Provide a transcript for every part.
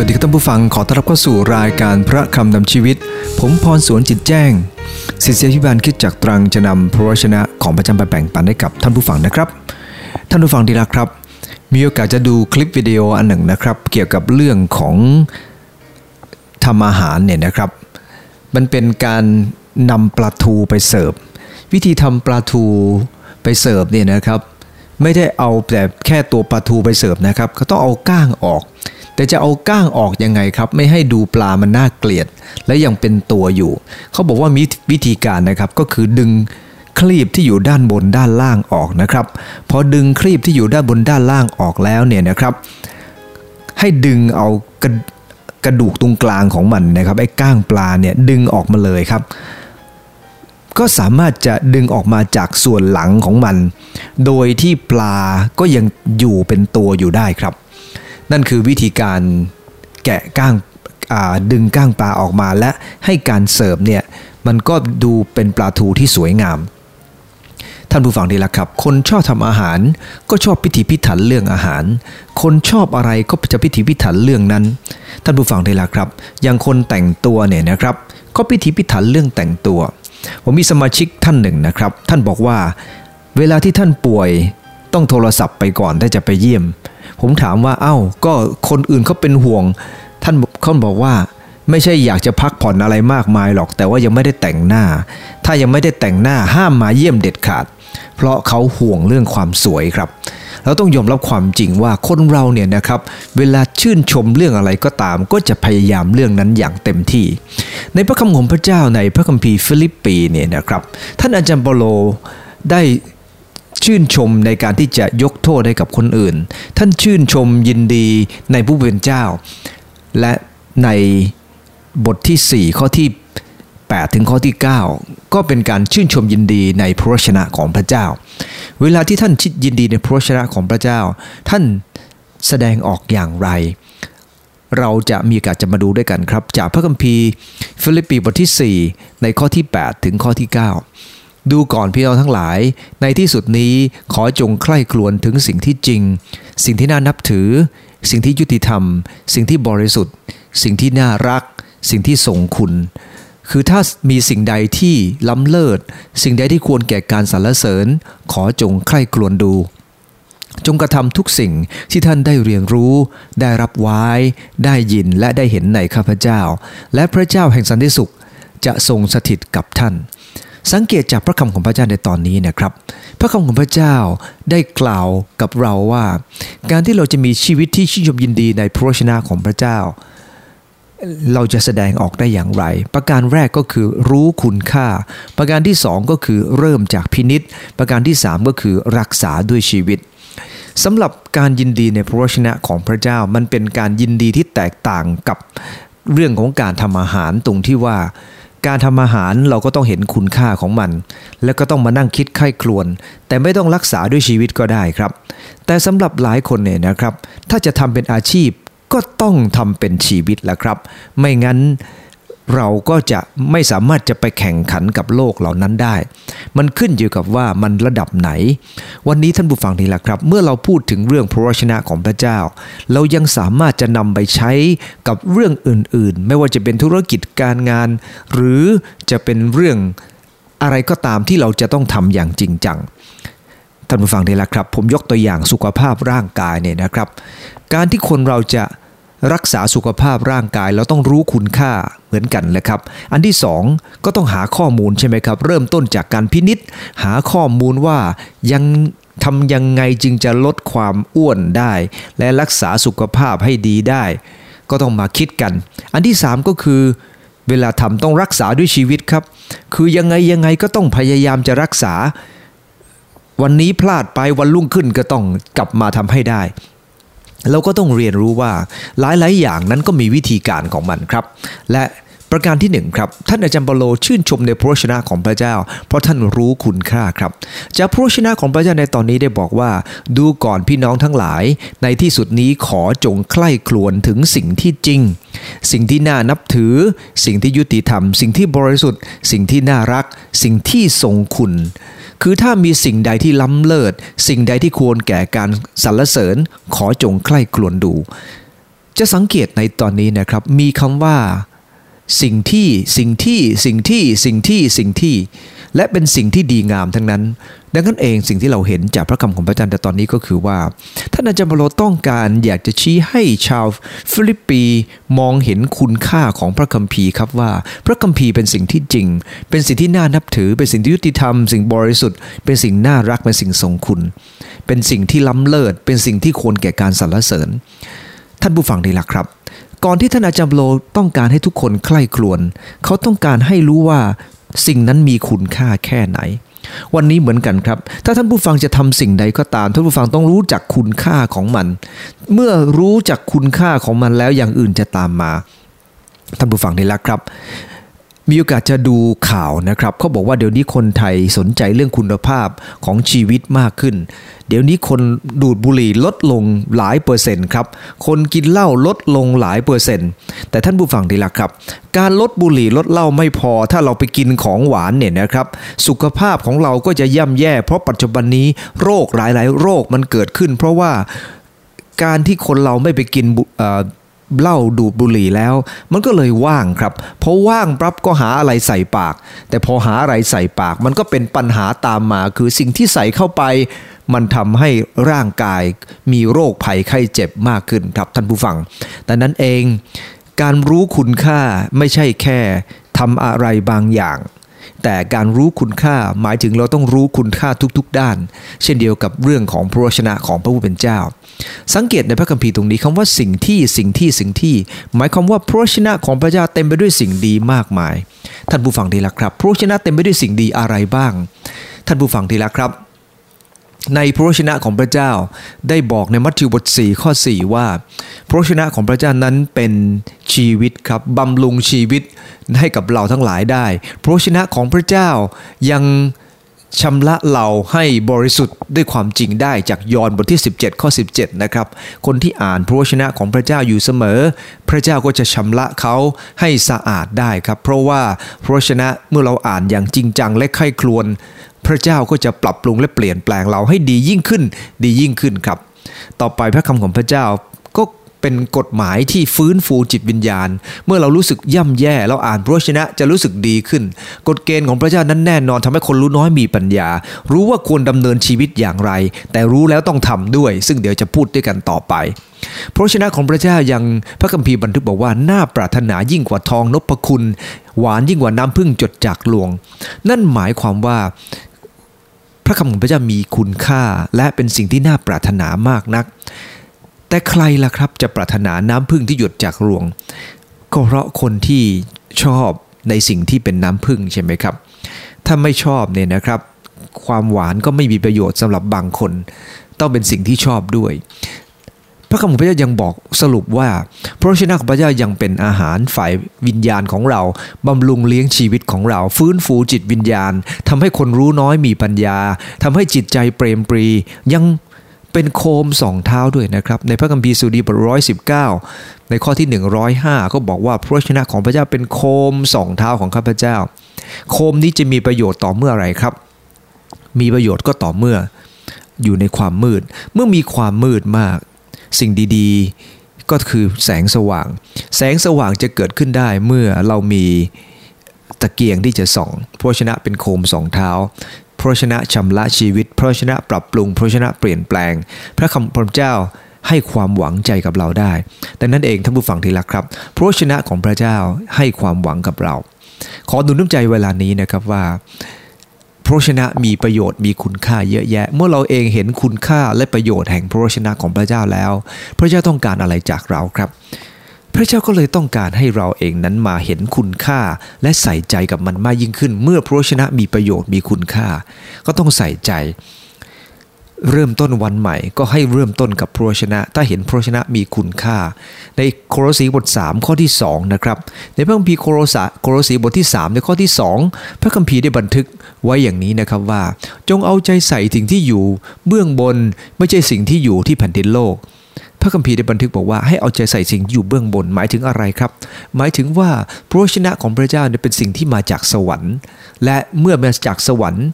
วัสดีครับท่านผู้ฟังขอต้อนรับเข้าสู่รายการพระคำนำชีวิต ผมพรสวนจิตแจ้ง ศิษยาพิบาลคิดจากตรังจะนำพระวชนะของพระจ้าไปแบ่งปันให้กับท่านผู้ฟังนะครับ ท่านผู้ฟังที่รักครับ มีโอกาสจะดูคลิปวิดีโออันหนึ่งนะครับ เกี่ยวกับเรื่องของทำอาหารเนี่ยนะครับ มันเป็นการนำปลาทูไปเสิร์ฟวิธีทำปลาทูไปเสิร์ฟเนี่ยนะครับ ไม่ได้เอาแต่แค่ตัวปลาทูไปเสิร์ฟนะครับเขาต้องเอาก้างออก แต่จะเอาก้างออกยังไงครับ ไม่ให้ดูปลามันน่าเกลียด และยังเป็นตัวอยู่ เขาบอกว่ามีวิธีการนะครับก็คือดึงครีบที่อยู่ด้านบนด้านล่างออกนะครับ พอดึงครีบที่อยู่ด้านบนด้านล่างออกแล้วเนี่ยนะครับ ให้ดึงเอากระกระดูกตรงกลางของมันนะครับไอ้ก้างปลาเนี่ยดึงออกมาเลยครับ ก็สามารถจะดึงออกมาจากส่วนหลังของมัน โดยที่ปลาก็ยังอยู่เป็นตัวอยู่ได้ครับ นั่นคือวิธีการแกะก้างดึงก้างปลาออกมาและให้การเสิร์ฟเนี่ยมันก็ดูเป็นปลาทูที่สวยงาม ท่านผู้ฟังดีละครับ คนชอบทำอาหาร ก็ชอบพิถีพิถันเรื่องอาหาร คนชอบอะไรก็จะพิถีพิถันเรื่องนั้น ท่านผู้ฟังดีละครับ อย่างคนแต่งตัวเนี่ยนะครับ ก็พิถีพิถันเรื่องแต่งตัว ผมมีสมาชิกท่านหนึ่งนะครับ ท่านบอกว่า เวลาที่ท่านป่วยต้องโทรศัพท์ไปก่อนถ้าจะไปเยี่ยม ผมถามว่าเอ้าก็คนอื่นเขาเป็นห่วง ท่านเขาบอกว่าไม่ใช่อยากจะพักผ่อนอะไรมากมายหรอก แต่ว่ายังไม่ได้แต่งหน้า ถ้ายังไม่ได้แต่งหน้าห้ามมาเยี่ยมเด็ดขาด เพราะเขาห่วงเรื่องความสวยครับเราต้องยอมรับความจริงว่าคนเราเนี่ยนะครับเวลาชื่นชมเรื่องอะไรก็ตาม ก็จะพยายามเรื่องนั้นอย่างเต็มที่ ในพระคำของพระเจ้าในพระคัมภีร์ฟิลิปปีเนี่ยนะครับท่านอาจารย์เปโลได้ ชื่นชมในการที่จะยกโทษให้กับคนอื่น ท่านชื่นชมยินดีในผู้เป็นเจ้า และในบทที่ 4 ข้อที่ 8 ถึงข้อที่ 9 ก็เป็นการชื่นชมยินดีในพระชนะของพระเจ้า เวลาที่ท่านชื่นชมยินดีในพระวจนะของพระเจ้า ท่านแสดงออกอย่างไร เราจะมีโอกาสจะมาดูด้วยกันครับ จากพระคัมภีร์ฟิลิปปีบทที่ 4 ในข้อที่ 8 ถึงข้อที่ 9 ดูก่อนพี่น้องทั้งหลาย ในที่สุดนี้ขอจงใคร่ครวญถึงสิ่งที่จริง สิ่งที่น่านับถือ สิ่งที่ยุติธรรม สิ่งที่บริสุทธิ์ สิ่งที่น่ารัก สิ่งที่ทรงคุณ คือถ้ามีสิ่งใดที่ล้ำเลิศ สิ่งใดที่ควรแก่การสรรเสริญ ขอจงใคร่ครวญดู จงกระทำทุกสิ่งที่ท่านได้เรียนรู้ ได้รับไว้ ได้ยินและได้เห็นในข้าพเจ้า และพระเจ้าแห่งสันติสุขจะทรงสถิตกับท่าน สังเกตจากพระคำของพระเจ้าในตอนนี้นะครับ พระคำของพระเจ้าได้กล่าวกับเราว่า การที่เราจะมีชีวิตที่ชื่นชมยินดีในพระวจนะของพระเจ้า เราจะแสดงออกได้อย่างไร ประการแรกก็คือรู้คุณค่า ประการที่สองก็คือเริ่มจากพินิษประการที่สามก็คือรักษาด้วยชีวิตสำหรับการยินดีในพระวจนะของพระเจ้ามันเป็นการยินดีที่แตกต่างกับเรื่องของการทำอาหารตรงที่ว่า การทำอาหารเราก็ต้องเห็นคุณค่าของมัน แล้วก็ต้องมานั่งคิดไข้ครวน แต่ไม่ต้องรักษาด้วยชีวิตก็ได้ครับ แต่สำหรับหลายคนเนี่ยนะครับ ถ้าจะทำเป็นอาชีพก็ต้องทำเป็นชีวิตแหละครับ ไม่งั้น เราก็จะไม่สามารถจะไปแข่งขันกับโลกเหล่านั้นได้ มันขึ้นอยู่กับว่ามันระดับไหน วันนี้ท่านผู้ฟังนี่แหละครับ เมื่อเราพูดถึงเรื่องพระวจนะของพระเจ้า เรายังสามารถจะนำไปใช้กับเรื่องอื่นๆ ไม่ว่าจะเป็นธุรกิจการงาน หรือจะเป็นเรื่องอะไรก็ตามที่เราจะต้องทำอย่างจริงจังท่านผู้ฟังนี่แหละครับ ผมยกตัวอย่างสุขภาพร่างกายเนี่ยนะครับ การที่คนเราจะ รักษาสุขภาพร่างกายเราต้องรู้คุณค่าเหมือนกันเลยครับ อันที่สองก็ต้องหาข้อมูลใช่ไหมครับ เริ่มต้นจากการพินิษหาข้อมูลว่ายังทำยังไงจึงจะลดความอ้วนได้ และรักษาสุขภาพให้ดีได้ ก็ต้องมาคิดกัน อันที่สามก็คือเวลาทำต้องรักษาด้วยชีวิตครับ คือยังไงยังไงก็ต้องพยายามจะรักษา วันนี้พลาดไปวันรุ่งขึ้นก็ต้องกลับมาทำให้ได้ เราก็ต้องเรียนรู้ว่าหลายๆ อย่างนั้นก็มีวิธีการของมันครับ และประการที่หนึ่งครับท่านอาจารย์เปโลชื่นชมในพระชนะของพระเจ้า เพราะท่านรู้คุณค่าครับ จากพระชนะของพระเจ้าในตอนนี้ได้บอกว่า ดูก่อนพี่น้องทั้งหลาย ในที่สุดนี้ขอจงใคร่ครวญถึงสิ่งที่จริง สิ่งที่น่านับถือ สิ่งที่ยุติธรรม สิ่งที่บริสุทธิ์ สิ่งที่น่ารัก สิ่งที่ทรงคุณ คือถ้ามีสิ่งใดที่ล้ำเลิศ สิ่งใดที่ควรแก่การสรรเสริญขอจงใคร่ครวญดู จะสังเกตในตอนนี้นะครับ มีคำว่า สิ่งที่สิ่งที่สิ่งที่สิ่งที่สิ่งที่ และเป็นสิ่งที่ดีงามทั้งนั้น ดังนั้นเองสิ่งที่เราเห็นจากพระคำของพระอาจารย์แต่ตอนนี้ก็คือว่าท่านอาจารย์เปาโลต้องการอยากจะชี้ให้ชาวฟิลิปปีมองเห็นคุณค่าของพระคัมภีร์ครับว่า พระคัมภีร์เป็นสิ่งที่จริง เป็นสิ่งที่น่านับถือ เป็นสิ่งที่ยุติธรรม สิ่งบริสุทธิ์ เป็นสิ่งน่ารักเป็นสิ่งทรงคุณ เป็นสิ่งที่ล้ำเลิศเป็นสิ่งที่ควรแก่การสรรเสริญ ท่านผู้ฟังที่รักครับ ก่อนที่ท่านอาจารย์เปาโลต้องการให้ทุกคนใคร่ครวญเขาต้องการให้รู้ว่าสิ่งนั้นมีคุณค่าแค่ไหน วันนี้เหมือนกันครับ ถ้าท่านผู้ฟังจะทำสิ่งใดก็ตาม ท่านผู้ฟังต้องรู้จักคุณค่าของมัน เมื่อรู้จักคุณค่าของมันแล้วอย่างอื่นจะตามมา ท่านผู้ฟังนี่ละครับ มีโอกาสจะดูข่าวนะครับเขาบอกว่าเดี๋ยวนี้คนไทยสนใจเรื่องคุณภาพของชีวิตมากขึ้น เดี๋ยวนี้คนดูดบุหรี่ลดลงหลายเปอร์เซ็นต์ครับ คนกินเหล้าลดลงหลายเปอร์เซ็นต์ แต่ท่านผู้ฟังดีละครับ การลดบุหรี่ลดเหล้าไม่พอ ถ้าเราไปกินของหวานเนี่ยนะครับ สุขภาพของเราก็จะย่ำแย่ เพราะปัจจุบันนี้โรคหลาย ๆ โรคมันเกิดขึ้น เพราะว่าการที่คนเราไม่ไปกินบ เอ่อเหล้าดูดบุหรี่แล้ว มันก็เลยว่างครับพอว่างปั๊บก็หาอะไรใส่ปาก แต่พอหาอะไรใส่ปาก มันก็เป็นปัญหาตามมา คือสิ่งที่ใส่เข้าไป มันทำให้ร่างกายมีโรคภัยไข้เจ็บมากขึ้นครับท่านผู้ฟังแต่นั้นเอง การรู้คุณค่าไม่ใช่แค่ทำอะไรบางอย่าง แต่การรู้คุณค่าหมายถึงเราต้องรู้คุณค่าทุกๆ ด้าน เช่นเดียวกับเรื่องของพระวชนะของพระผู้เป็นเจ้า สังเกตในพระคัมภีร์ตรงนี้คำว่าสิ่งที่สิ่งที่สิ่งที่ หมายความว่าพระวชนะของพระเจ้าเต็มไปด้วยสิ่งดีมากมาย ท่านผู้ฟังทีละครับ พระวชนะเต็มไปด้วยสิ่งดีอะไรบ้าง ท่านผู้ฟังทีละครับ ในพระวชนะของพระเจ้าได้บอกในมัทธิวบท 4 ข้อ 4 ว่า พระวชนะของพระเจ้านั้นเป็นชีวิตครับบำรุงชีวิตให้กับเราทั้งหลายได้ พระวชนะของพระเจ้ายังชำระเราให้บริสุทธิ์ด้วยความจริงได้จากยอห์นบทที่ 17 ข้อ 17 นะครับ คนที่อ่านพระวชนะของพระเจ้าอยู่เสมอ พระเจ้าก็จะชำระเขาให้สะอาดได้ครับ เพราะว่าพระวชนะเมื่อเราอ่านอย่างจริงจังและใคร่ครวญ พระเจ้าก็จะปรับปรุงและเปลี่ยนแปลงเราให้ดียิ่งขึ้น ดียิ่งขึ้นครับ ต่อไปพระคำของพระเจ้าก็เป็นกฎหมายที่ฟื้นฟูจิตวิญญาณ เมื่อเรารู้สึกย่ำแย่เราอ่านพระชนะจะรู้สึกดีขึ้น กฎเกณฑ์ของพระเจ้านั้นแน่นอนทำให้คนรู้น้อยมีปัญญา รู้ว่าควรดำเนินชีวิตอย่างไร แต่รู้แล้วต้องทำด้วย ซึ่งเดี๋ยวจะพูดด้วยกันต่อไปพระชนะของพระเจ้ายังพระคัมภีร์บันทึกบอกว่าน่าปรารถนายิ่งกว่าทองนพคุณ หวานยิ่งกว่าน้ำพึ่งจดจากหลวง นั่นหมายความว่า พระคำของพระเจ้ามีคุณค่าและเป็นสิ่งที่น่าปรารถนามากนัก แต่ใครล่ะครับจะปรารถนาน้ำพึ่งที่หยดจากรวง ก็เพราะคนที่ชอบในสิ่งที่เป็นน้ำพึ่งใช่ไหมครับ ถ้าไม่ชอบเนี่ยนะครับ ความหวานก็ไม่มีประโยชน์สำหรับบางคน ต้องเป็นสิ่งที่ชอบด้วย พระคำของพระเจ้ายังบอกสรุปว่าพระวจนะของพระเจ้ายังเป็นอาหารฝ่ายวิญญาณของเราบำรุงเลี้ยงชีวิตของเรา ฟื้นฟูจิตวิญญาณทำให้คนรู้น้อยมีปัญญาทำให้จิตใจเปรมปรี ยังเป็นโคมสองเท้าด้วยนะครับ ในพระคัมภีร์สุดีบทร้อยสิบเก้าในข้อที่ 105 ก็บอกว่าพระวจนะของพระเจ้าเป็นโคมสองเท้าของข้าพเจ้า โคมนี้จะมีประโยชน์ต่อเมื่อไรครับ มีประโยชน์ก็ต่อเมื่ออยู่ในความมืด เมื่อมีความมืดมาก สิ่งดีๆ ก็คือแสงสว่าง แสงสว่างจะเกิดขึ้นได้เมื่อเรามีตะเกียงที่จะส่องพระชนะเป็นโคมสองเท้าพระชนะชำระชีวิตพระชนะปรับปรุงพระชนะเปลี่ยนแปลง พระคำพระเจ้าให้ความหวังใจกับเราได้แต่นั้นเองท่านผู้ฟังที่รักครับ พระชนะของพระเจ้าให้ความหวังกับเรา ขอหนุนน้ำใจเวลานี้นะครับว่า พระชนะมีประโยชน์มีคุณค่าเยอะแยะ เมื่อเราเองเห็นคุณค่าและประโยชน์แห่งพระชนะของพระเจ้าแล้ว พระเจ้าต้องการอะไรจากเราครับ พระเจ้าก็เลยต้องการให้เราเองนั้นมาเห็นคุณค่าและใส่ใจกับมันมากยิ่งขึ้น เมื่อพระชนะมีประโยชน์มีคุณค่า ก็ต้องใส่ใจ เริ่มต้นวันใหม่ ก็ให้เริ่มต้นกับพระวจนะ ถ้าเห็นพระวจนะมีคุณค่า ในโครสีบท 3 ข้อที่2นะครับในพระคัมภีร์โครสาโครสีบทที่ 3 ในข้อที่ 2 พระคัมภีร์ได้บันทึกไว้อย่างนี้นะครับว่า จงเอาใจใส่สิ่งที่อยู่ เบื้องบนไม่ใช่สิ่งที่อยู่ที่แผ่นดินโลกพระคัมภีร์ได้บันทึกบอกว่าให้เอาใจใส่สิ่งที่อยู่เบื้องบนหมายถึงอะไรครับ หมายถึงว่าพระวจนะของพระเจ้าเป็นสิ่งที่มาจากสวรรค์ และเมื่อมาจากสวรรค์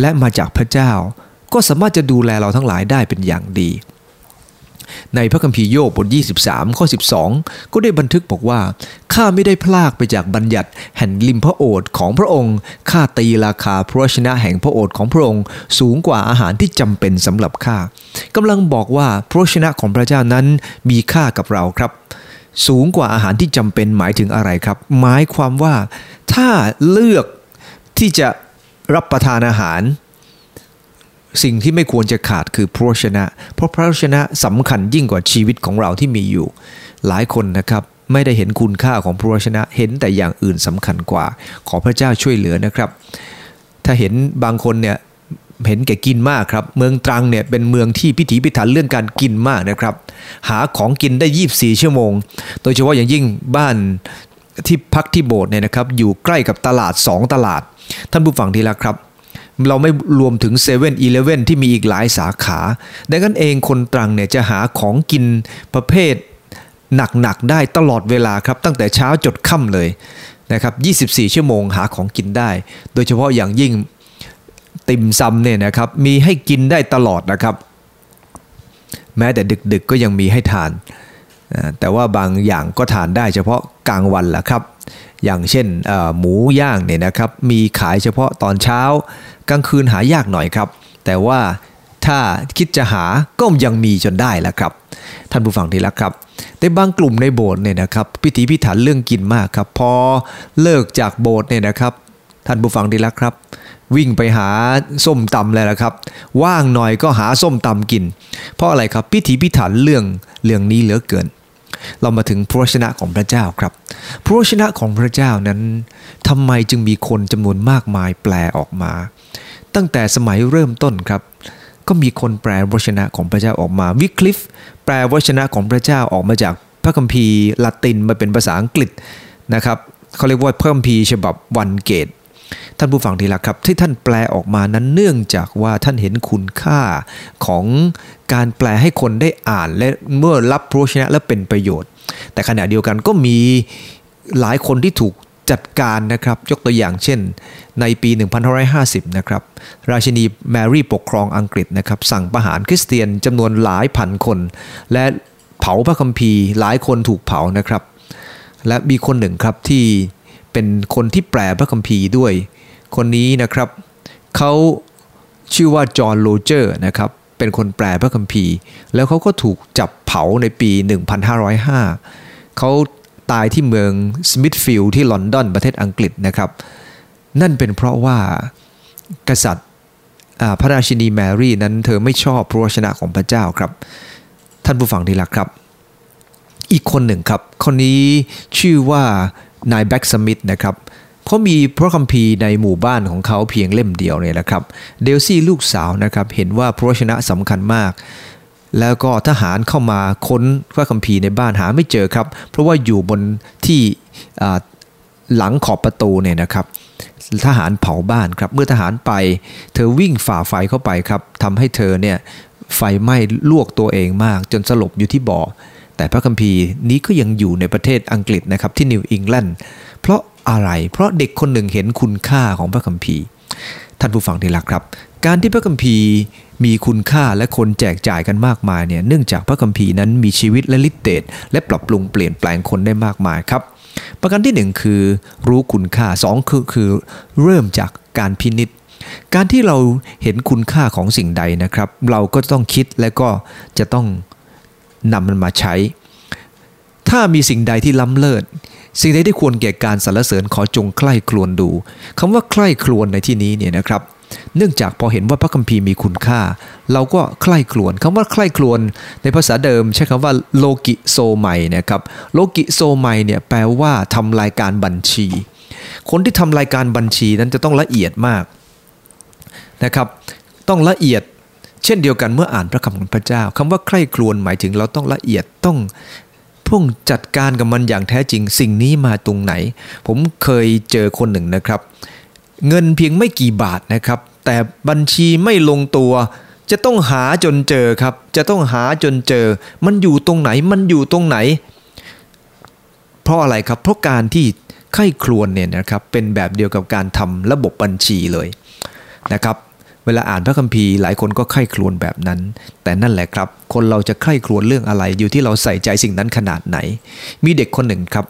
และมาจากพระเจ้า ก็สามารถจะดูแลเราทั้งหลายได้เป็นอย่างดี ในพระคัมภีร์โยบบท 23 ข้อ 12 ก็ได้บันทึกบอกว่าข้าไม่ได้พลากไปจากบัญญัติแห่งริมพระโอษฐ์ของพระองค์ข้าตีราคาพระชนะแห่งพระโอษฐ์ของพระองค์สูงกว่าอาหารที่จำเป็นสำหรับข้ากำลังบอกว่าพระชนะของพระเจ้านั้นมีค่ากับเราครับสูงกว่าอาหารที่จำเป็นหมายถึงอะไรครับ หมายความว่าถ้าเลือกที่จะรับประทานอาหาร สิ่งที่ไม่ควรจะขาดคือพระชนะ เพราะพระชนะสำคัญยิ่งกว่าชีวิตของเราที่มีอยู่ หลายคนนะครับไม่ได้เห็นคุณค่าของพระชนะ เห็นแต่อย่างอื่นสำคัญกว่า ขอพระเจ้าช่วยเหลือนะครับ ถ้าเห็นบางคนเนี่ยเห็นแก่กินมากครับ เมืองตรังเนี่ยเป็นเมืองที่พิถีพิถันเรื่องการกินมากนะครับ หาของกินได้ 24 ชั่วโมง โดยเฉพาะอย่างยิ่งบ้านที่พักที่โบสถ์เนี่ยนะครับ อยู่ใกล้กับตลาด 2 ตลาด ท่านผู้ฟังที่รักครับ เราไม่รวมถึง7 e เ e ่ e อที่มีอีกหลายสาขา ดังนั้นเองคนตรังเนี่ยจะหาของกินประเภทหนักๆได้ตลอดเวลาครับ ตั้งแต่เช้าจดค่ำเลยนะครับ 24 ชั่วโมงหาของกินได้ โดยเฉพาะอย่างยิ่งติ่มซำเนี่ยนะครับมีให้กินได้ตลอดนะครับ แม้แต่ดึกๆก็ยังมีให้ทาน แต่ว่าบางอย่างก็ทานได้เฉพาะกลางวันแหละครับ อย่างเช่นหมูย่างเนี่ยนะครับมีขายเฉพาะตอนเช้ากลางคืนหายากหน่อยครับ แต่ว่าถ้าคิดจะหาก็ยังมีจนได้แล้วครับ ท่านผู้ฟังที่รักครับ แต่บางกลุ่มในโบสถ์เนี่ยนะครับพิถีพิถันเรื่องกินมากครับ พอเลิกจากโบสถ์เนี่ยนะครับ ท่านผู้ฟังที่รักครับ วิ่งไปหาส้มตำเลยละครับ ว่างหน่อยก็หาส้มตำกิน เพราะอะไรครับพิถีพิถันเรื่องเรื่องนี้เหลือเกิน เรามาถึงพระชนะของพระเจ้าครับ พระชนะของพระเจ้านั้นทำไมจึงมีคนจำนวนมากมายแปลออกมา ตั้งแต่สมัยเริ่มต้นครับ ก็มีคนแปลวชนะของพระเจ้าออกมาวิคลิฟแปลวชนะของพระเจ้าออกมาจากพระคัมภีร์ละตินมาเป็นภาษาอังกฤษนะครับเขาเรียกว่าเพิ่มพีฉบับวันเกต ท่านผู้ฟังทีละครับ ที่ท่านแปลออกมานั้นเนื่องจากว่าท่านเห็นคุณค่าของการแปลให้คนได้อ่านและเมื่อรับพระชนะและเป็นประโยชน์ แต่ขณะเดียวกันก็มีหลายคนที่ถูกจัดการนะครับ ยกตัวอย่างเช่น ในปี 1550 นะครับ ราชินีแมรี่ปกครองอังกฤษนะครับ สั่งประหารคริสเตียนจำนวนหลายพันคน และเผาพระคัมภีร์หลายคนถูกเผานะครับ และมีคนหนึ่งครับที่ เป็นคนที่แปลพระคัมภีร์ด้วย คนนี้นะครับเขาชื่อว่าจอห์นโรเจอร์นะครับเป็นคนแปลพระคัมภีร์ แล้วเขาก็ถูกจับเผาในปี 1505 เขาตายที่เมืองสมิธฟิลด์ที่ลอนดอนประเทศอังกฤษนะครับ นั่นเป็นเพราะว่ากษัตริย์พระราชินีแมรี่นั้นเธอไม่ชอบพระวจนะของพระเจ้าครับ ท่านผู้ฟังที่รักครับ อีกคนหนึ่งครับ คนนี้ชื่อว่า นายแบ็กสมิธนะครับเขามีพระคัมภีร์ในหมู่บ้านของเขาเพียงเล่มเดียวเนี่ยนะครับเดลซี่ลูกสาวนะครับเห็นว่าพระชนะสำคัญมาก แล้วก็ทหารเข้ามาค้นพระคัมภีร์ในบ้านหาไม่เจอครับ เพราะว่าอยู่บนที่หลังขอบประตูเนี่ยนะครับทหารเผาบ้านครับเมื่อทหารไป เธอวิ่งฝ่าไฟเข้าไปครับทำให้เธอเนี่ยไฟไหม้ลวกตัวเองมากจนสลบอยู่ที่บ่อ แต่พระคัมภีร์นี้ก็ยังอยู่ในประเทศอังกฤษนะครับที่นิวอิงแลนด์เพราะอะไร เพราะเด็กคนหนึ่งเห็นคุณค่าของพระคัมภีร์ ท่านผู้ฟังที่รักครับ การที่พระคัมภีร์มีคุณค่าและคนแจกจ่ายกันมากมายเนี่ยเนื่องจากพระคัมภีร์นั้นมีชีวิตและฤทธิเดชและปรับปรุงเปลี่ยนแปลงคนได้มากมายครับ ประการที่ 1 คือรู้คุณค่า 2 คือคือเริ่มจากการพินิษการที่เราเห็นคุณค่าของสิ่งใดนะครับ เราก็ต้องคิดและก็จะต้อง นำมันมาใช้ ถ้ามีสิ่งใดที่ล้ำเลิศ สิ่งใดที่ควรแก่การสรรเสริญขอจงใคร่ครวญดูคำว่าใคร่ครวญในที่นี้เนี่ยนะครับ เนื่องจากพอเห็นว่าพระคัมภีร์มีคุณค่า เราก็ใคร่ครวญคำว่าใคร่ครวญในภาษาเดิมใช้คำว่าโลกิโซไมนะครับโลกิโซไมเนี่ยแปลว่าทำรายการบัญชี คนที่ทำรายการบัญชีนั้นจะต้องละเอียดมากนะครับ ต้องละเอียด เช่นเดียวกันเมื่ออ่านพระคำของพระเจ้าคำว่าใคร่ครวญหมายถึงเราต้องละเอียดต้องพุ่งจัดการกับมันอย่างแท้จริง สิ่งนี้มาตรงไหน ผมเคยเจอคนหนึ่งนะครับ เงินเพียงไม่กี่บาทนะครับ แต่บัญชีไม่ลงตัว จะต้องหาจนเจอครับ จะต้องหาจนเจอ มันอยู่ตรงไหนมันอยู่ตรงไหน เพราะอะไรครับเพราะการที่ไข้ครวนเนี่ยนะครับเป็นแบบเดียวกับการทำระบบบัญชีเลยนะครับ เวลาอ่านพระคัมภีร์หลายคนก็ใคร่ครวญแบบนั้น แต่นั่นแหละครับ คนเราจะใคร่ครวญเรื่องอะไร อยู่ที่เราใส่ใจสิ่งนั้นขนาดไหน มีเด็กคนหนึ่งครับ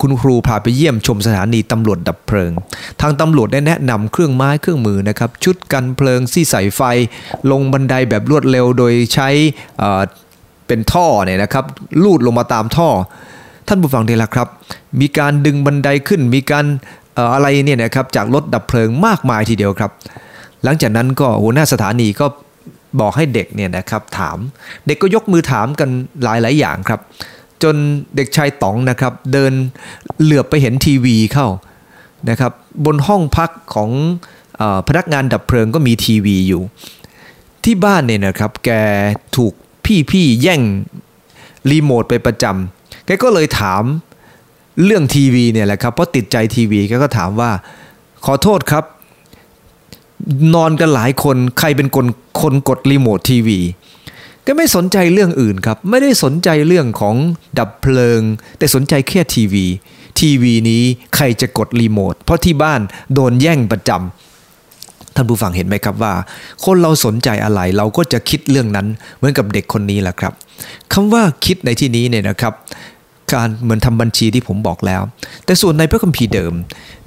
คุณครูพาไปเยี่ยมชมสถานีตำรวจดับเพลิง ทางตำรวจได้แนะนำเครื่องไม้เครื่องมือนะครับ ชุดกันเพลิงที่ใส่ไฟ ลงบันไดแบบรวดเร็วโดยใช้เป็นท่อเนี่ยนะครับ ลูดลงมาตามท่อ ท่านผู้ฟังดีละครับ มีการดึงบันไดขึ้น มีการอะไรเนี่ยนะครับจากรถดับเพลิงมากมายทีเดียวครับ หลังจากนั้นก็หัวหน้าสถานีก็บอกให้เด็กเนี่ยนะครับถาม เด็กก็ยกมือถามกันหลายหลายอย่างครับ จนเด็กชายต๋องนะครับเดินเหลือบไปเห็นทีวีเข้านะครับบนห้องพักของอพนักงานดับเพลิงก็มีทีวีอยู่ ที่บ้านเนี่ยนะครับแกถูกพี่ๆแย่งรีโมทไปประจำแกก็เลยถามเรื่องทีวีเนี่ยแหละครับเพราะติดใจทีวีแกก็ถามว่าขอโทษครับ นอนกันหลายคนใครเป็นคนคนกดรีโมททีวีก็ไม่สนใจเรื่องอื่นครับ ไม่ได้สนใจเรื่องของดับเพลิง แต่สนใจแค่ทีวี ทีวีนี้ใครจะกดรีโมทเพราะที่บ้านโดนแย่งประจำท่านผู้ฟังเห็นไหมครับว่า คนเราสนใจอะไรเราก็จะคิดเรื่องนั้นเหมือนกับเด็กคนนี้แหละครับคำว่าคิดในที่นี้เนี่ยนะครับ การเหมือนทำบัญชีที่ผมบอกแล้ว แต่ส่วนในพระคัมภีร์เดิม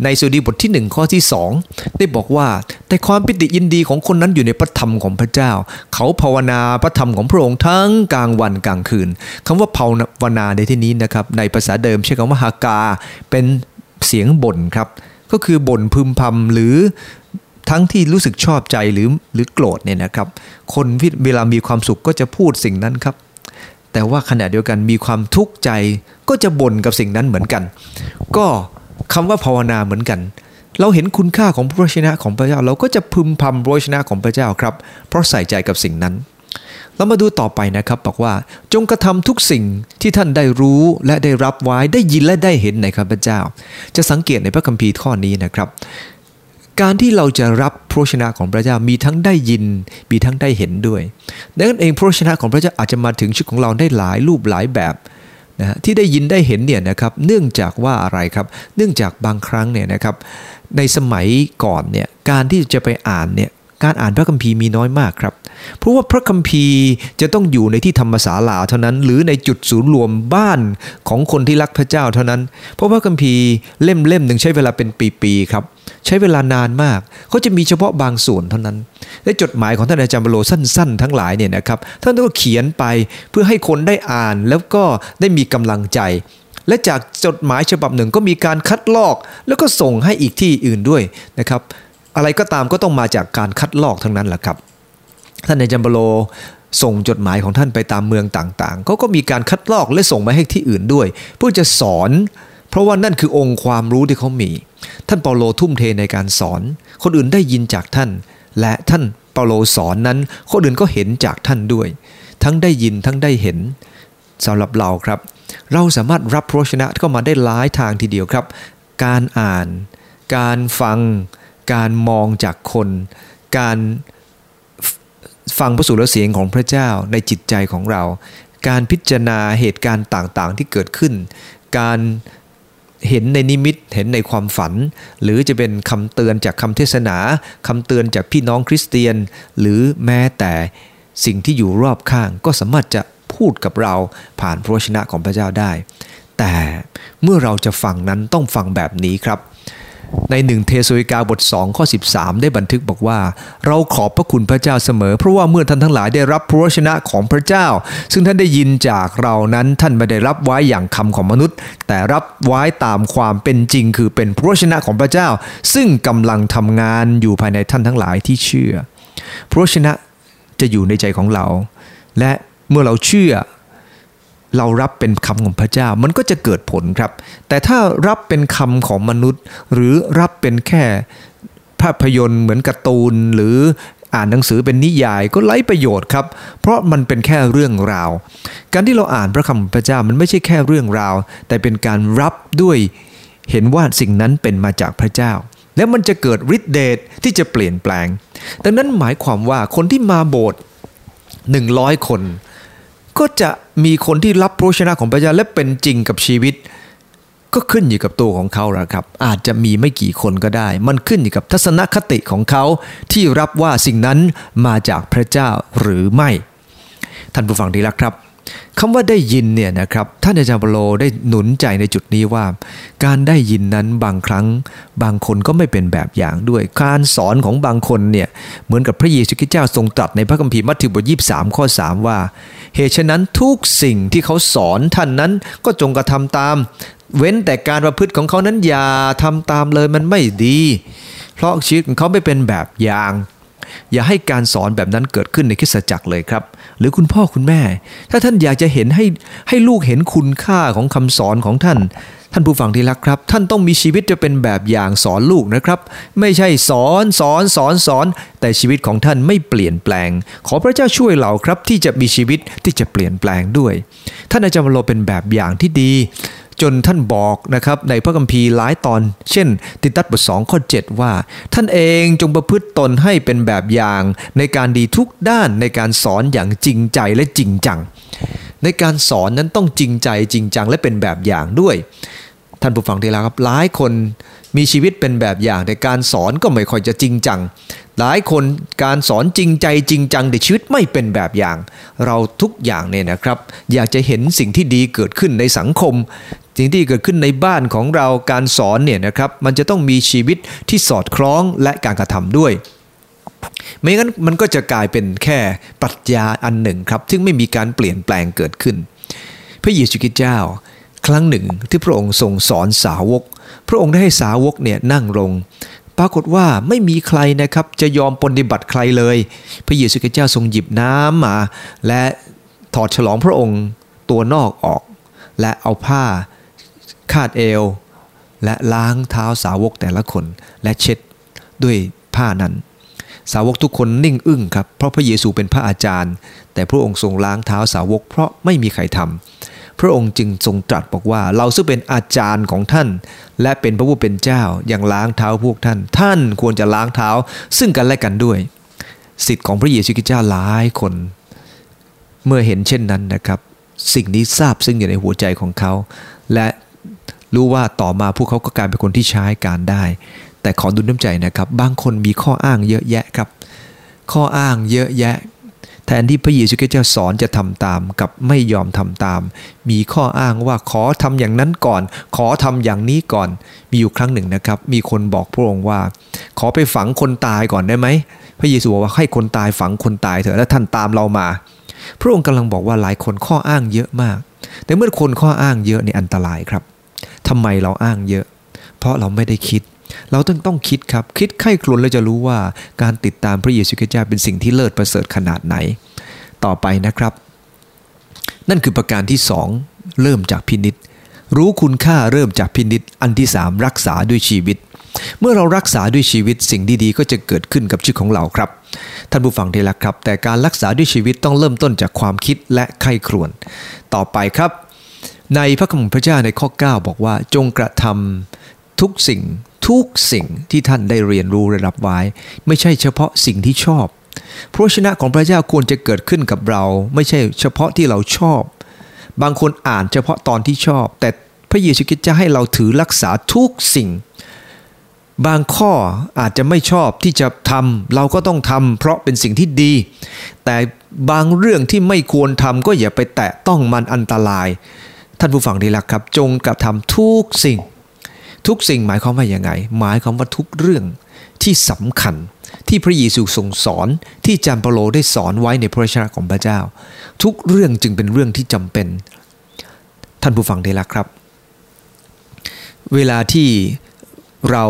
ในสุดีบทที่ 1 ข้อที่ 2 ได้บอกว่าแต่ความปิติยินดีของคนนั้นอยู่ในพระธรรมของพระเจ้า เขาภาวนาพระธรรมของพระองค์ทั้งกลางวันกลางคืนคำว่าภาวนาในที่นี้นะครับในภาษาเดิมใช้คำว่าฮากา เป็นเสียงบ่นครับ ก็คือบ่นพึมพำหรือทั้งที่รู้สึกชอบใจหรือหรือโกรธเนี่ยนะครับ คนเวลามีความสุขก็จะพูดสิ่งนั้นครับ แต่ว่าขณะเดียวกันมีความทุกข์ใจก็จะบ่นกับสิ่งนั้นเหมือนกัน ก็คำว่าภาวนาเหมือนกัน เราเห็นคุณค่าของพระชนะของพระเจ้า เราก็จะพึมพำพระชนะของพระเจ้าครับ เพราะใส่ใจกับสิ่งนั้นเรามาดูต่อไปนะครับบอกว่าจงกระทำทุกสิ่งที่ท่านได้รู้และได้รับไว้ได้ยินและได้เห็นในข้าพเจ้า จะสังเกตในพระคัมภีร์ข้อนี้นะครับ การที่เราจะรับพระชนะของพระเจ้ามีทั้งได้ยิน มีทั้งได้เห็นด้วยดังนั้นเองพระชนะของพระเจ้าอาจจะมาถึงชีวิตของเราได้หลายรูปหลายแบบนะที่ได้ยินได้เห็นเนี่ยนะครับเนื่องจากว่าอะไรครับ เนื่องจากบางครั้งเนี่ยนะครับในสมัยก่อนเนี่ยการที่จะไปอ่านเนี่ย การอ่านพระคัมภีร์มีน้อยมากครับ เพราะว่าพระคัมภีร์จะต้องอยู่ในที่ธรรมศาลาเท่านั้น หรือในจุดศูนย์รวมบ้านของคนที่รักพระเจ้าเท่านั้น เพราะพระคัมภีร์เล่มเล่มหนึ่งใช้เวลาเป็นปีๆครับ ใช้เวลานานมากเขาจะมีเฉพาะบางส่วนเท่านั้น และจดหมายของท่านอาจารย์บโลสั้น ๆ ทั้งหลายเนี่ยนะครับท่านก็เขียนไปเพื่อให้คนได้อ่านแล้วก็ได้มีกำลังใจและจากจดหมายฉบับหนึ่งก็มีการคัดลอก แล้วก็ส่งให้อีกที่อื่นด้วยนะครับ อะไรก็ตามก็ต้องมาจากการคัดลอกทั้งนั้นแหละครับ ท่านในจัมบโลส่งจดหมายของท่านไปตามเมืองต่างๆเขาก็มีการคัดลอกและส่งมาให้ที่อื่นด้วย เพื่อจะสอน เพราะว่านั่นคือองค์ความรู้ที่เขามี ท่านเปาโลทุ่มเทในการสอน คนอื่นได้ยินจากท่าน และท่านเปาโลสอนนั้น คนอื่นก็เห็นจากท่านด้วย ทั้งได้ยินทั้งได้เห็นสำหรับเราครับ เราสามารถรับพระชนะเข้ามาได้หลายทางทีเดียวครับ การอ่าน การฟัง การมองจากคน การฟังพระสุรเสียงของพระเจ้าในจิตใจของเรา การพิจารณาเหตุการณ์ต่างๆที่เกิดขึ้น การเห็นในนิมิตเห็นในความฝัน หรือจะเป็นคำเตือนจากคำเทศนาคำเตือนจากพี่น้องคริสเตียน หรือแม้แต่สิ่งที่อยู่รอบข้างก็สามารถจะพูดกับเราผ่านพระชนะของพระเจ้าได้ แต่เมื่อเราจะฟังนั้นต้องฟังแบบนี้ครับ ในหนึ่งเทสโลิกาบท 2 ข้อ 13 ได้บันทึกบอกว่า เราขอบพระคุณพระเจ้าเสมอ เพราะว่าเมื่อท่านทั้งหลายได้รับพระวชนะของพระเจ้า ซึ่งท่านได้ยินจากเรานั้นท่านไม่ได้รับไว้อย่างคำของมนุษย์ แต่รับไว้ตามความเป็นจริง คือเป็นพระวชนะของพระเจ้า ซึ่งกำลังทำงานอยู่ภายในท่านทั้งหลายที่เชื่อ พระวชนะจะอยู่ในใจของเรา และเมื่อเราเชื่อ เรารับเป็นคำของพระเจ้ามันก็จะเกิดผลครับ แต่ถ้ารับเป็นคำของมนุษย์ หรือรับเป็นแค่ภาพยนตร์เหมือนการ์ตูนหรืออ่านหนังสือเป็นนิยายก็ไร้ประโยชน์ครับ เพราะมันเป็นแค่เรื่องราว การที่เราอ่านพระคำของพระเจ้ามันไม่ใช่แค่เรื่องราว แต่เป็นการรับด้วยเห็นว่าสิ่งนั้นเป็นมาจากพระเจ้า แล้วมันจะเกิดฤทธิเดชที่จะเปลี่ยนแปลง ดังนั้นหมายความว่าคนที่มาโบสถ์หนึ่งร้อยคน ก็จะมีคนที่รับพระชนะของพระเจ้าและเป็นจริงกับชีวิต ก็ขึ้นอยู่กับตัวของเขาละครับ อาจจะมีไม่กี่คนก็ได้ มันขึ้นอยู่กับทัศนคติของเขาที่รับว่าสิ่งนั้นมาจากพระเจ้าหรือไม่ ท่านผู้ฟังที่รักครับ คำว่าได้ยินเนี่ยนะครับท่านอาจารย์เปโลได้หนุนใจในจุดนี้ว่า การได้ยินนั้นบางครั้งบางคนก็ไม่เป็นแบบอย่างด้วย การสอนของบางคนเนี่ยเหมือนกับพระเยซูคริสต์เจ้าทรงตรัสในพระคัมภีร์มัทธิวบทยี่สามข้อ 3 ว่า เหตุฉะนั้นทุกสิ่งที่เขาสอนท่านนั้นก็จงกระทำตาม เว้นแต่การประพฤติของเขานั้นอย่าทำตามเลยมันไม่ดี เพราะชีวิตของเขาไม่เป็นแบบอย่าง อย่าให้การสอนแบบนั้นเกิดขึ้นในคริสตจักรเลยครับ หรือคุณพ่อคุณแม่ ถ้าท่านอยากจะเห็นให้ให้ลูกเห็นคุณค่าของคำสอนของท่าน ท่านผู้ฟังที่รักครับ ท่านต้องมีชีวิตจะเป็นแบบอย่างสอนลูกนะครับ ไม่ใช่สอนสอนสอนสอน แต่ชีวิตของท่านไม่เปลี่ยนแปลง ขอพระเจ้าช่วยเราครับที่จะมีชีวิตที่จะเปลี่ยนแปลงด้วย ท่านอาจารย์วโรเป็นแบบอย่างที่ดี จนท่านบอกนะครับในพระคัมภีร์หลายตอน เช่น ติตัสบทสองข้อ 7 ว่า ท่านเองจงประพฤติตนให้เป็นแบบอย่าง ในการดีทุกด้านในการสอนอย่างจริงใจและจริงจัง ในการสอนนั้นต้องจริงใจจริงจังและเป็นแบบอย่างด้วย ท่านผู้ฟังที่รักครับหลายคนมีชีวิตเป็นแบบอย่างแต่การสอนก็ไม่ค่อยจะจริงจัง หลายคนการสอนจริงใจจริงจังแต่ชีวิตไม่เป็นแบบอย่าง เราทุกอย่างเนี่ยนะครับ อยากจะเห็นสิ่งที่ดีเกิดขึ้นในสังคม สิ่งที่เกิดขึ้นในบ้านของเราการสอนเนี่ยนะครับ มันจะต้องมีชีวิตที่สอดคล้องและการกระทำด้วยไม่งั้นมันก็จะกลายเป็นแค่ปรัชญาอันหนึ่งครับ ซึ่งไม่มีการเปลี่ยนแปลงเกิดขึ้น พระเยซูคริสต์เจ้า ครั้งหนึ่งที่พระองค์ทรงสอนสาวก พระองค์ได้ให้สาวกเนี่ยนั่งลง ปรากฏว่าไม่มีใครนะครับจะยอมปฏิบัติใครเลย พระเยซูคริสต์เจ้าทรงหยิบน้ำมา และถอดฉลองพระองค์ตัวนอกออก และเอาผ้าคาดเอว และล้างเท้าสาวกแต่ละคน และเช็ดด้วยผ้านั้น สาวกทุกคนนิ่งอึ้งครับเพราะพระเยซูเป็นพระอาจารย์ แต่พระองค์ทรงล้างเท้าสาวก เพราะไม่มีใครทำ พระองค์จึงทรงตรัสบอกว่า เราซึ่งเป็นอาจารย์ของท่าน และเป็นพระผู้เป็นเจ้ายังล้างเท้าพวกท่าน ท่านควรจะล้างเท้า ซึ่งกันและกันด้วย สิทธิ์ของพระเยซูคริสต์เจ้าหลายคน เมื่อเห็นเช่นนั้นนะครับ สิ่งนี้ทราบซึ่งอยู่ในหัวใจของเขา และรู้ว่าต่อมาพวกเขาก็กลายเป็นคนที่ใช้การได้ แต่ขอดุลน้ำใจนะครับ บางคนมีข้ออ้างเยอะแยะครับ ข้ออ้างเยอะแยะ แทนที่พระเยซูคริสต์เจ้าสอนจะทำตามกับไม่ยอมทำตาม มีข้ออ้างว่าขอทำอย่างนั้นก่อน ขอทำอย่างนี้ก่อน มีอยู่ครั้งหนึ่งนะครับ มีคนบอกพระองค์ว่า ขอไปฝังคนตายก่อนได้ไหม พระเยซูบอกว่าให้คนตายฝังคนตายเถอะแล้วท่านตามเรามา พระองค์กำลังบอกว่าหลายคนข้ออ้างเยอะมาก แต่เมื่อคนข้ออ้างเยอะนี่อันตรายครับทำไมเราอ้างเยอะ เพราะเราไม่ได้คิด เราต้องต้องคิดครับ คิดไข้ครวนแล้วจะรู้ว่าการติดตามพระเยซูคริสต์เจ้าเป็นสิ่งที่เลิศประเสริฐขนาดไหน ต่อไปนะครับ นั่นคือประการที่สองเริ่มจากพินิษรู้คุณค่าเริ่มจากพินิษอันที่สามรักษาด้วยชีวิต เมื่อเรารักษาด้วยชีวิตสิ่งดีๆ ก็จะเกิดขึ้นกับชีวิตของเราครับ ท่านผู้ฟังที่รักครับ แต่การรักษาด้วยชีวิตต้องเริ่มต้นจากความคิดและไข้ครวน ต่อไปครับ ในพระคัมภีร์พระเจ้าในข้อ 9 บอกว่าจงกระทำทุกสิ่ง ทุกสิ่งที่ท่านได้เรียนรู้ระดับไว้ ไม่ใช่เฉพาะสิ่งที่ชอบ พระชนะของพระเจ้าควรจะเกิดขึ้นกับเรา ไม่ใช่เฉพาะที่เราชอบ บางคนอ่านเฉพาะตอนที่ชอบ แต่พระเยซูคริสต์จะให้เราถือรักษาทุกสิ่ง บางข้ออาจจะไม่ชอบที่จะทำเราก็ต้องทำเพราะเป็นสิ่งที่ดี แต่บางเรื่องที่ไม่ควรทำก็อย่าไปแตะต้องมันอันตราย ท่านผู้ฟังดีละครับ จงกระทำทุกสิ่ง ทุกสิ่งหมายความว่าอย่างไง หมายความว่าทุกเรื่องที่สำคัญที่พระเยซูทรงสอนที่จามเปโลได้สอนไว้ในพระชนะของพระเจ้า ทุกเรื่องจึงเป็นเรื่องที่จำเป็น ท่านผู้ฟังดีละครับ เวลาที่เรา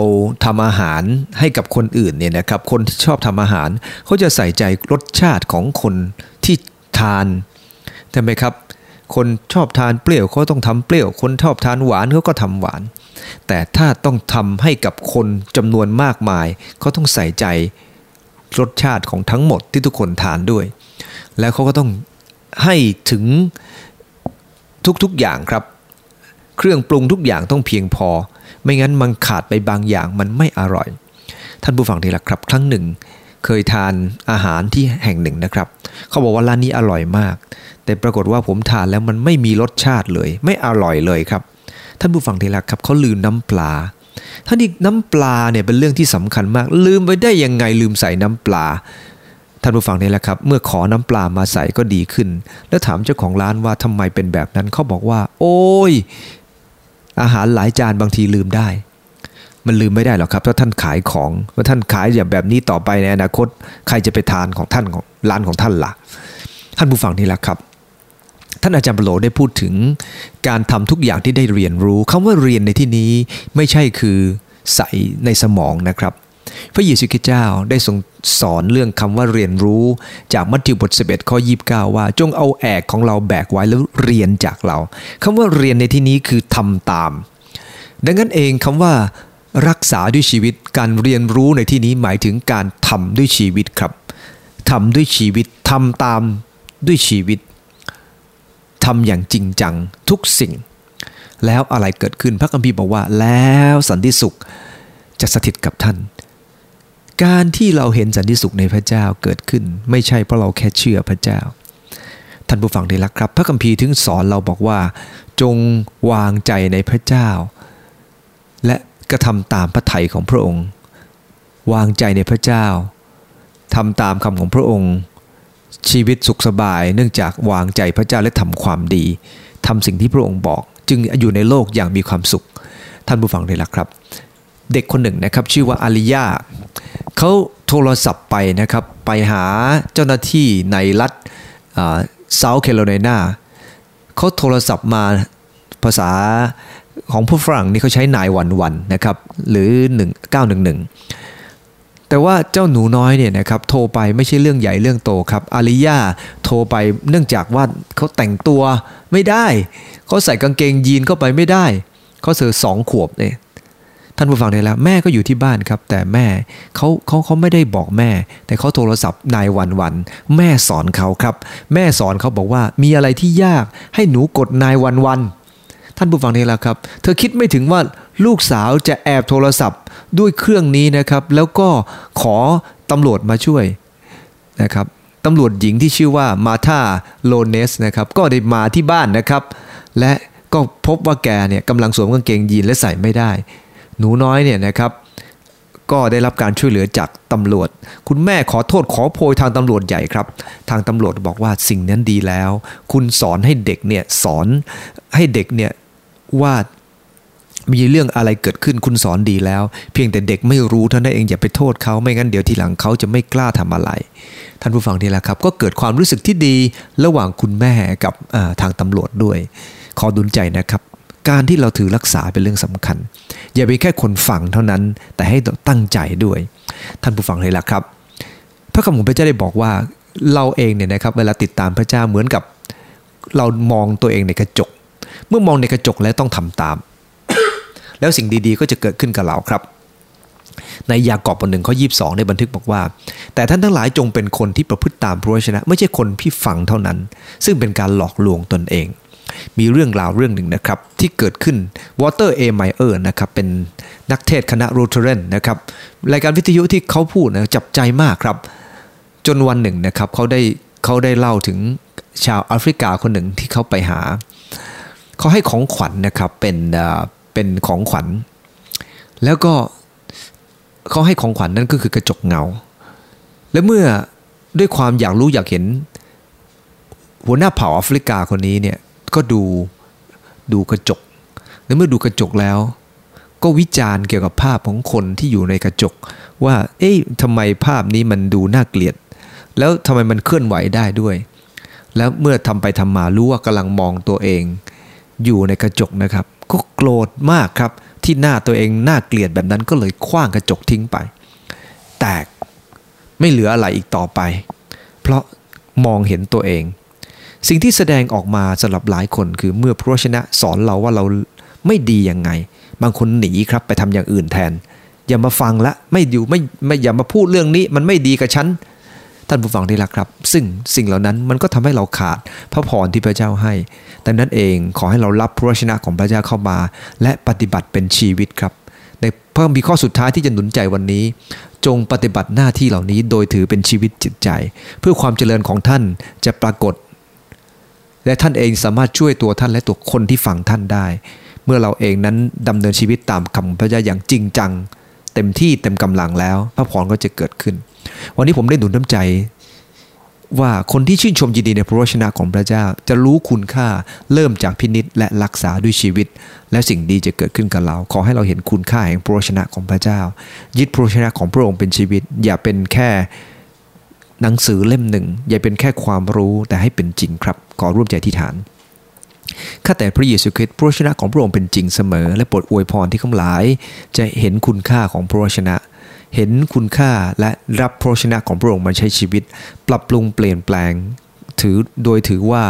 ทำอาหารให้กับคนอื่นเนี่ยนะครับ คนที่ชอบทำอาหารเขาจะใส่ใจรสชาติของคนที่ทานใช่ไหมครับ คนชอบทานเปรี้ยวเขาต้องทำเปรี้ยว คนชอบทานหวานเขาก็ทำหวาน แต่ถ้าต้องทำให้กับคนจำนวนมากมายเขาต้องใส่ใจรสชาติของทั้งหมดที่ทุกคนทานด้วย แล้วเขาก็ต้องให้ถึงทุกๆอย่างครับ เครื่องปรุงทุกอย่างต้องเพียงพอ ไม่งั้นมันขาดไปบางอย่างมันไม่อร่อย ท่านผู้ฟังที่รักครับ ครั้งหนึ่ง เคยทานอาหารที่แห่งหนึ่งนะครับ เขาบอกว่าร้านนี้อร่อยมาก แต่ปรากฏว่าผมทานแล้วมันไม่มีรสชาติเลย ไม่อร่อยเลยครับ ท่านผู้ฟังที่รักครับเขาลืมน้ำปลาท่านอีกน้ำปลาเนี่ยเป็นเรื่องที่สำคัญมาก ลืมไปได้ยังไงลืมใส่น้ำปลาท่านผู้ฟังนี่แหละครับ เมื่อขอน้ำปลามาใส่ก็ดีขึ้น แล้วถามเจ้าของร้านว่าทำไมเป็นแบบนั้นเขาบอกว่า โอ้ย อาหารหลายจานบางทีลืมได้ มันลืมไม่ได้หรอกครับถ้าท่านขายของว่าท่านขายอย่างแบบนี้ต่อไปในอนาคต ใครจะไปทานของท่านของร้านของท่านละ่ะ ท่านผู้ฟังนี่แหละครับ ท่านอาจารย์ปโลได้พูดถึงการทำทุกอย่างที่ได้เรียนรู้คำว่าเรียนในที่นี้ไม่ใช่คือใส่ในสมองนะครับ พระเยซูคริสต์เจ้าได้ทรงสอนเรื่องคำว่าเรียนรู้ จากมัทธิวบท 11 ข้อ 29 ว่า จงเอาแอกของเราแบกไว้แล้วเรียนจากเราคำว่าเรียนในที่นี้คือทำตาม ดังนั้นเองคำว่ารักษาด้วยชีวิตการเรียนรู้ในที่นี้หมายถึงการทำด้วยชีวิตครับทำด้วยชีวิตทำตามด้วยชีวิต ทำอย่างจริงจังทุกสิ่ง แล้วอะไรเกิดขึ้นพระคัมภีร์บอกว่า แล้วสันติสุขจะสถิตกับท่าน การที่เราเห็นสันติสุขในพระเจ้าเกิดขึ้น ไม่ใช่เพราะเราแค่เชื่อพระเจ้า ท่านผู้ฟังที่รักครับ พระคัมภีร์ถึงสอนเราบอกว่า จงวางใจในพระเจ้า และกระทำตามพระทัยของพระองค์ วางใจในพระเจ้าทำตามคำของพระองค์ ชีวิตสุขสบาย เนื่องจากวางใจพระเจ้าและทำความดี ทำสิ่งที่พระองค์บอก จึงอยู่ในโลกอย่างมีความสุข ท่านผู้ฟังเลยละครับ เด็กคนหนึ่งนะครับชื่อว่าอาริยาเขาโทรศัพท์ไปนะครับ ไปหาเจ้าหน้าที่ในรัฐเซาท์แคโรไลนาเขาโทรศัพท์มาภาษาของผู้ฝรั่งนี่เขาใช้นายวันวันนะครับ หรือ 1911 แต่ว่าเจ้าหนูน้อยเนี่ยนะครับโทรไปไม่ใช่เรื่องใหญ่เรื่องโตครับอาริยาโทรไปเนื่องจากว่าเขาแต่งตัวไม่ได้เขาใส่กางเกงยีนเข้าไปไม่ได้เขาเสือสองขวบเนี่ยท่านผู้ฟังได้แล้วแม่ก็อยู่ที่บ้านครับ แต่แม่เขาเขาเขาไม่ได้บอกแม่ แต่เขาโทรศัพท์นายวันวัน แม่สอนเขาครับ แม่สอนเขาบอกว่ามีอะไรที่ยากให้หนูกดนายวันวันท่านผู้ฟังนี่แหละครับ เธอคิดไม่ถึงว่า ลูกสาวจะแอบโทรศัพท์ด้วยเครื่องนี้นะครับ แล้วก็ขอตำรวจมาช่วยนะครับตำรวจหญิงที่ชื่อว่ามาธาโลเนสนะครับก็ได้มาที่บ้านนะครับ และก็พบว่าแกเนี่ยกำลังสวมกางเกงยีนและใส่ไม่ได้ หนูน้อยเนี่ยนะครับก็ได้รับการช่วยเหลือจากตำรวจ คุณแม่ขอโทษขอโพยทางตำรวจใหญ่ครับ ทางตำรวจบอกว่าสิ่งนั้นดีแล้ว คุณสอนให้เด็กเนี่ยสอนให้เด็กเนี่ยว่า มีเรื่องอะไรเกิดขึ้นคุณสอนดีแล้ว เพียงแต่เด็กไม่รู้เท่านั้นเองอย่าไปโทษเขาไม่งั้นเดี๋ยวทีหลังเขาจะไม่กล้าทำอะไร ท่านผู้ฟังนี่แหละครับ ก็เกิดความรู้สึกที่ดีระหว่างคุณแม่กับทางตำรวจด้วย ขอดุลใจนะครับ การที่เราถือรักษาเป็นเรื่องสำคัญ อย่าเป็นแค่คนฟังเท่านั้น แต่ให้ตั้งใจด้วย ท่านผู้ฟังเลยล่ะครับ พระคำของพระเจ้าได้บอกว่าเราเองเนี่ยนะครับเวลาติดตามพระเจ้าเหมือนกับ เรามองตัวเองในกระจก เมื่อมองในกระจกแล้วต้องทำตาม แล้วสิ่งดีๆก็จะเกิดขึ้นกับเราครับ ในยากอบบทหนึ่งข้อยีบสองในบันทึกบอกว่า แต่ท่านทั้งหลายจงเป็นคนที่ประพฤติตามพระวจนะ ไม่ใช่คนที่ฟังเท่านั้น ซึ่งเป็นการหลอกลวงตนเอง มีเรื่องราวเรื่องหนึ่งนะครับ ที่เกิดขึ้นวอเตอร์เอไมเออร์นะครับเป็นนักเทศคณะโรเทเรนนะครับรายการวิทยุที่เขาพูดนะจับใจมากครับ จนวันหนึ่งนะครับเขาได้เขาได้เล่าถึงชาวแอฟริกาคนหนึ่งที่เขาไปหา เขาให้ของขวัญนนะครับเป็น เป็นของขวัญ แล้วก็เขาให้ของขวัญนั่นก็คือกระจกเงา และเมื่อด้วยความอยากรู้อยากเห็น หัวหน้าเผ่าแอฟริกาคนนี้เนี่ยก็ดูดูกระจก และเมื่อดูกระจกแล้ว ก็วิจารณ์เกี่ยวกับภาพของคนที่อยู่ในกระจก ว่า เอ๊ะทำไมภาพนี้มันดูน่าเกลียด แล้วทำไมมันเคลื่อนไหวได้ด้วย แล้วเมื่อทำไปทำมารู้ว่ากำลังมองตัวเอง อยู่ในกระจกนะครับ ก็โกรธมากครับ ที่หน้าตัวเองน่าเกลียดแบบนั้นก็เลยคว้างกระจกทิ้งไป แตกไม่เหลืออะไรอีกต่อไป เพราะมองเห็นตัวเอง สิ่งที่แสดงออกมาสำหรับหลายคนคือเมื่อพระชนะสอนเราว่าเราไม่ดียังไง บางคนหนีครับไปทำอย่างอื่นแทน อย่ามาฟังละไม่อยู่ไม่ไม่อย่ามาพูดเรื่องนี้ มันไม่ดีกับฉัน ท่านผู้ฟังที่รักครับ ซึ่งสิ่งเหล่านั้นมันก็ทำให้เราขาดพระพรที่พระเจ้าให้ดังนั้นเองขอให้เรารับพระชนะของพระเจ้าเข้ามา และปฏิบัติเป็นชีวิตครับ ในเพิ่มมีข้อสุดท้ายที่จะหนุนใจวันนี้ จงปฏิบัติหน้าที่เหล่านี้โดยถือเป็นชีวิตจิตใจ เพื่อความเจริญของท่านจะปรากฏ และท่านเองสามารถช่วยตัวท่านและตัวคนที่ฟังท่านได้ เมื่อเราเองนั้นดำเนินชีวิตตามคำพระเจ้าอย่างจริงจัง เต็มที่เต็มกำลังแล้ว พระพรก็จะเกิดขึ้น วันนี้ผมได้หนุนน้ำใจว่าคนที่ชื่นชมยินดีในพระวจนะของพระเจ้า จะรู้คุณค่าเริ่มจากพินิษและรักษาด้วยชีวิต และสิ่งดีจะเกิดขึ้นกับเรา ขอให้เราเห็นคุณค่าแห่งพระวจนะของพระเจ้า ยึดพระวจนะของพระองค์เป็นชีวิต อย่าเป็นแค่หนังสือเล่มหนึ่ง อย่าเป็นแค่ความรู้แต่ให้เป็นจริงครับ ขอร่วมใจที่ฐาน ข้าแต่พระเยซูคริสต์พระวจนะของพระองค์เป็นจริงเสมอ และโปรดอวยพรที่ข้าหลาย จะเห็นคุณค่าของพระวจนะ เห็นคุณค่าและรับพระวจนะของพระองค์มาใช้ชีวิต ปรับปรุงเปลี่ยนแปลงถือโดยถือว่า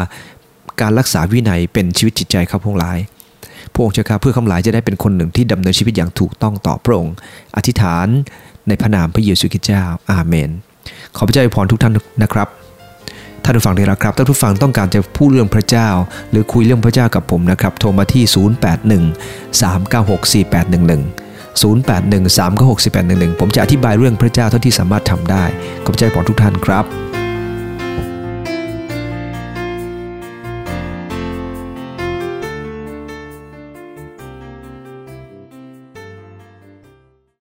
การรักษาวินัยเป็นชีวิตจิตใจครับพวกหลายพระองค์เจ้าข้าเพื่อข้าหลายจะได้เป็นคนหนึ่งที่ดำเนินชีวิตอย่างถูกต้องต่อพระองค์ อธิษฐานในพระนามพระเยซูคริสต์เจ้า อาเมน ขอพระเจ้าอวยพรทุกท่านนะครับ ท่านผู้ฟังที่รักครับท่านผู้ฟังต้องการจะพูดเรื่องพระเจ้า หรือคุยเรื่องพระเจ้ากับผมนะครับ โทรมาที่ 081 396 4811 081 396 4811 ผมจะอธิบายเรื่องพระเจ้าเท่าที่สามารถทำได้ขอบใจของทุกท่านครับ